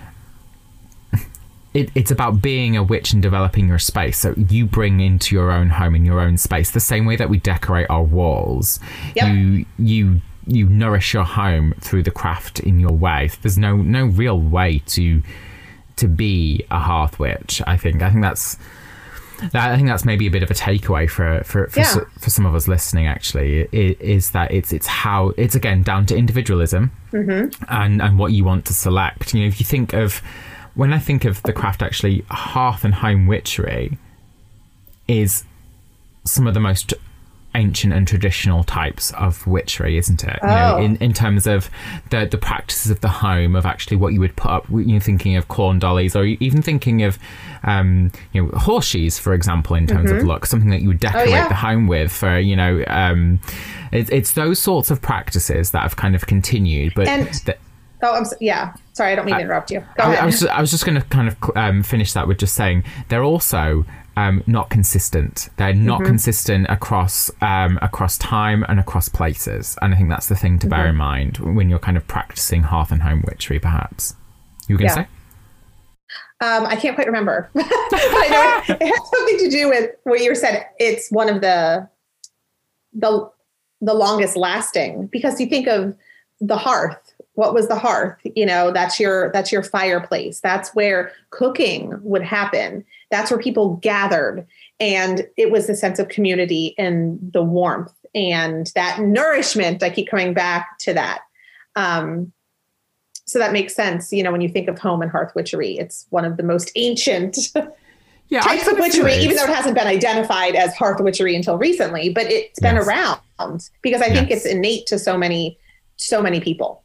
it, it's about being a witch and developing your space. So you bring into your own home in your own space the same way that we decorate our walls. Yep. You you you nourish your home through the craft in your way. There's no no real way to to be a hearth witch. I think. I think that's. I think that's maybe a bit of a takeaway for for for, yeah. for some of us listening. Actually, is that it's it's how it's again down to individualism mm-hmm. and and what you want to select. You know, if you think of when I think of the craft, actually, hearth and home witchery is some of the most ancient and traditional types of witchery, isn't it? Oh. You know, oh. in, in terms of the the practices of the home, of actually what you would put up, you know, thinking of corn dollies, or even thinking of, um, you know, horseshoes, for example, in terms mm-hmm. of look, something that you would oh, decorate oh, yeah. the home with for, you know, um, it, it's those sorts of practices that have kind of continued, but. And- Oh, I'm so, yeah. Sorry, I don't mean to interrupt you. I. I was just, I was just going to kind of um, finish that with just saying they're also um, not consistent. They're not mm-hmm. consistent across um, across time and across places. And I think that's the thing to mm-hmm. bear in mind when you're kind of practicing hearth and home witchery. Perhaps you were going to yeah. say. Um, I can't quite remember, but I know it, it has something to do with what you said. It's one of the the the longest lasting because you think of the hearth what was the hearth you know that's your that's your fireplace that's where cooking would happen that's where people gathered and it was the sense of community and the warmth and that nourishment i keep coming back to that um, So that makes sense. You know, when you think of home and hearth witchery, it's one of the most ancient yeah, types of witchery, even though it hasn't been identified as hearth witchery until recently, but it's been yes. around because I yes. think it's innate to so many, so many people.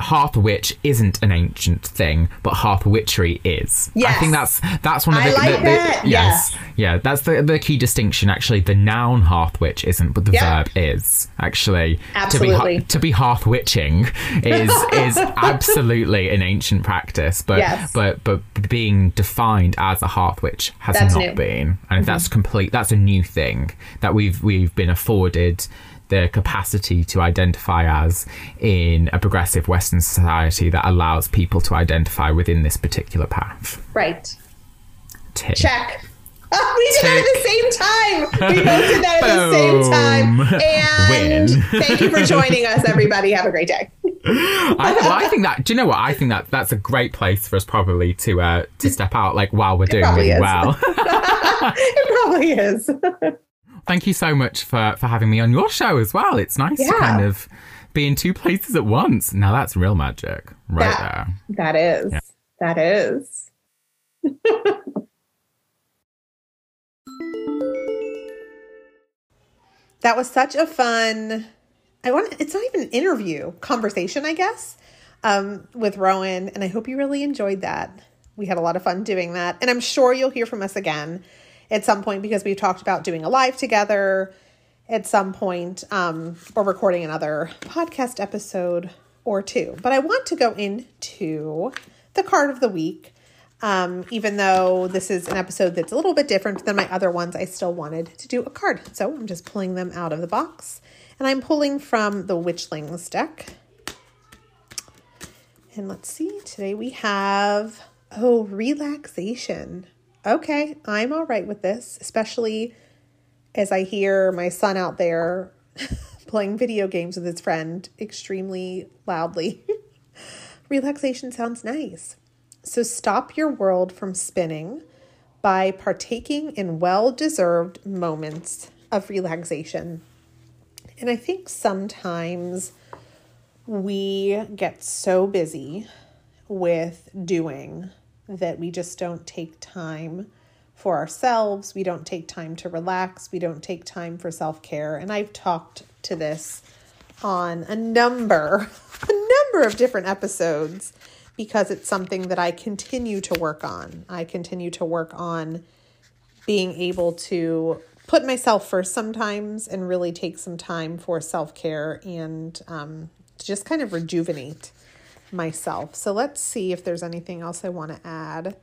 Hearth Witch isn't an ancient thing, but Hearth Witchery is. Yes. I think that's that's one of the, like the, the yes, yeah. yeah, that's the the key distinction. Actually, the noun Hearth Witch isn't, but the verb is actually absolutely to be to be Hearth Witching is is absolutely an ancient practice, but yes. but but being defined as a Hearth Witch has that's not new. been, and mm-hmm. that's complete. That's a new thing that we've we've been afforded the capacity to identify as in a progressive Western society that allows people to identify within this particular path. Right. Tick. Check. Oh, we did Tick. that at the same time. We both did that at the same time. And Win. thank you for joining us, everybody. Have a great day. I, well, I think that. Do you know what? I think that that's a great place for us probably to uh, to step out. Like while we're doing really is. well. it probably is thank you so much for for having me on your show as well. It's nice yeah. to kind of be in two places at once. Now that's real magic, right that, there. That is. Yeah. That is. that was such a fun. I want. It's not even an interview, conversation, I guess, um, with Rowan, and I hope you really enjoyed that. We had a lot of fun doing that, and I'm sure you'll hear from us again at some point because we've talked about doing a live together at some point um, or recording another podcast episode or two. But I want to go into the card of the week. Um, even though this is an episode that's a little bit different than my other ones, I still wanted to do a card. So I'm just pulling them out of the box. And I'm pulling from the Witchlings deck. And let's see, today we have, oh, relaxation okay, I'm all right with this, especially as I hear my son out there playing video games with his friend extremely loudly. Relaxation sounds nice. So stop your world from spinning by partaking in well deserved moments of relaxation. And I think sometimes we get so busy with doing that we just don't take time for ourselves. We don't take time to relax. We don't take time for self care. And I've talked to this on a number, a number of different episodes because it's something that I continue to work on. I continue to work on being able to put myself first sometimes and really take some time for self care and um, just kind of rejuvenate myself. So let's see if there's anything else I want to add.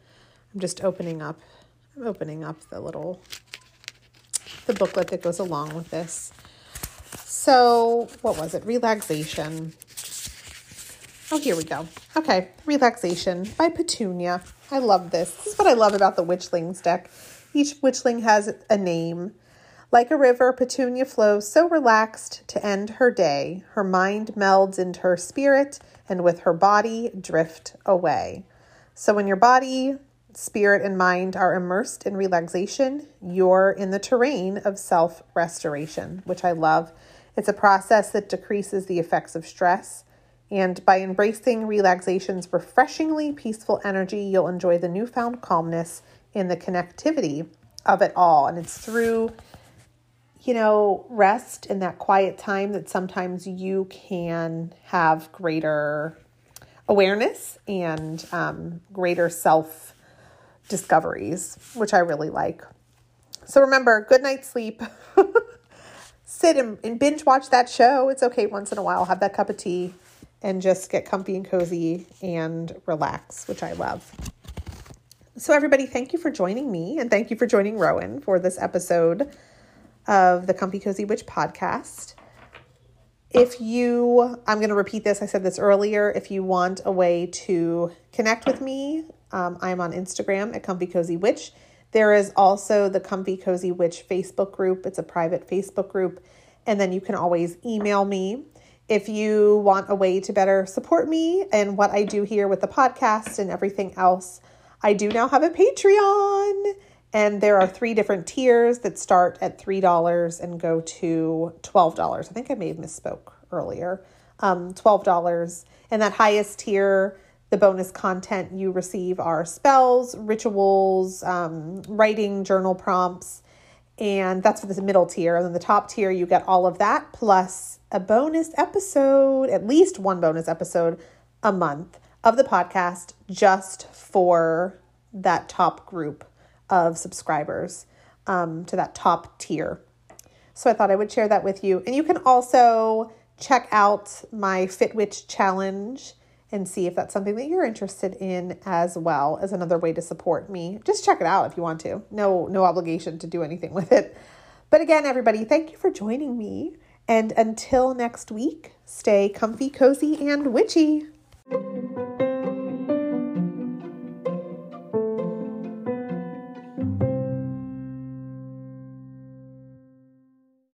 I'm just opening up, I'm opening up the little, the booklet that goes along with this. So what was it? Relaxation. Oh, here we go. Okay, Relaxation by Petunia. I love this. This is what I love about the Witchlings deck. Each Witchling has a name. Like a river, Petunia flows so relaxed to end her day. Her mind melds into her spirit and with her body drift away. So when your body, spirit, and mind are immersed in relaxation, you're in the terrain of self restoration, which I love. It's a process that decreases the effects of stress. And by embracing relaxation's refreshingly peaceful energy, you'll enjoy the newfound calmness in the connectivity of it all. And it's through you know, rest in that quiet time that sometimes you can have greater awareness and um, greater self discoveries, which I really like. So remember, good night's sleep. Sit and, and binge watch that show. It's okay once in a while. Have that cup of tea and just get comfy and cozy and relax, which I love. So, everybody, thank you for joining me and thank you for joining Rowan for this episode of the Comfy Cozy Witch podcast. If you, I'm going to repeat this, I said this earlier. If you want a way to connect with me, um, I'm on Instagram at Comfy Cozy Witch. There is also the Comfy Cozy Witch Facebook group, it's a private Facebook group. And then you can always email me if you want a way to better support me and what I do here with the podcast and everything else. I do now have a Patreon. And there are three different tiers that start at $3 and go to $12. I think I may have misspoke earlier. Um, $12. In that highest tier, the bonus content you receive are spells, rituals, um, writing journal prompts, and that's for the middle tier. And then the top tier, you get all of that plus a bonus episode, at least one bonus episode a month of the podcast just for that top group of subscribers um, to that top tier. So I thought I would share that with you. And you can also check out my FitWitch challenge and see if that's something that you're interested in as well as another way to support me. Just check it out if you want to. No no obligation to do anything with it. But again, everybody, thank you for joining me. And until next week, stay comfy, cozy, and witchy.